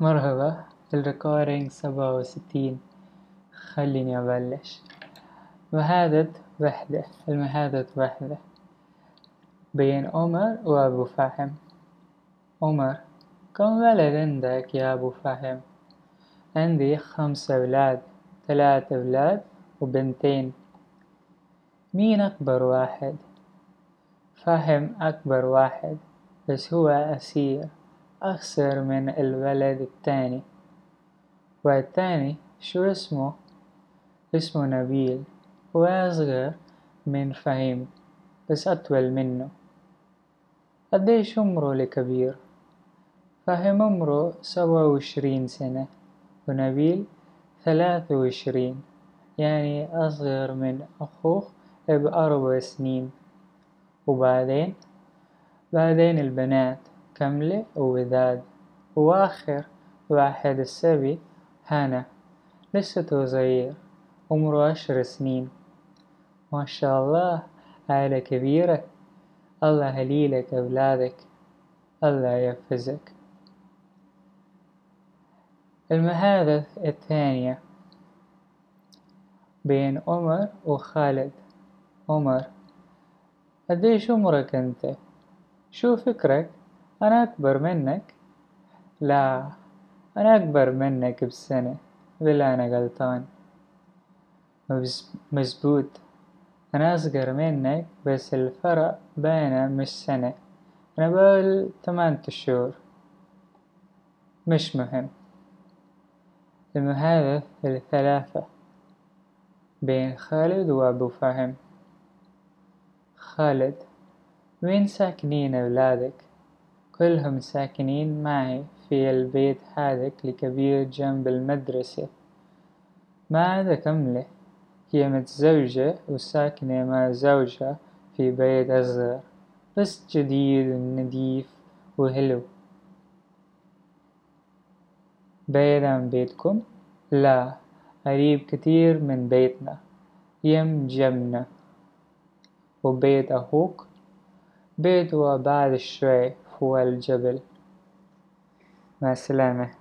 مرحبا. الريكوردينج سبعة وستين. خليني أبلش. مهادة وحدة. المهادة وحدة. بين عمر وأبو فهم. عمر كم ولد عندك يا أبو فهم؟ عندي خمس أولاد ثلاث أولاد وبنتين. مين أكبر واحد؟ فهم أكبر واحد بس هو أسير. أخسر من الولد التاني والتاني شو اسمه؟ اسمه نبيل هو أصغر من فهيم بس أطول منه. قديش عمره الكبير؟ فهيم عمره سبعة وعشرين سنة ونبيل ثلاثة وعشرين يعني أصغر من أخوه بأربع سنين. وبعدين؟ بعدين البنات. كملة ووداد وآخر واحد السبي هنا لسته صغير عمره عشر سنين. ما شاء الله عائلة كبيرة. الله يهليلك أولادك. الله يحفظك المهادة الثانية. بين عمر وخالد. عمر قديش عمرك أنت؟ شو فكرك؟ أنا أكبر منك؟ لا أنا أكبر منك بسنة ولا أنا غلطان؟ مزبوط أنا أصغر منك بس الفرق بينا مش سنة أنا بقول تمن شهور مش مهم المهادة الثلاثة بين خالد وأبو فهم خالد وين ساكنين أولادك؟ كلهم ساكنين معي في البيت هذاك الكبير جنب المدرسة ما عدا كملة هي متزوجة وساكنة مع زوجها في بيت أصغر بس جديد ونضيف وحلو بعيد عن بيتكم؟ لا قريب كتير من بيتنا يم جمنا وبيت أخوك؟ بيته بعد شوي فوق الجبل مع السلامة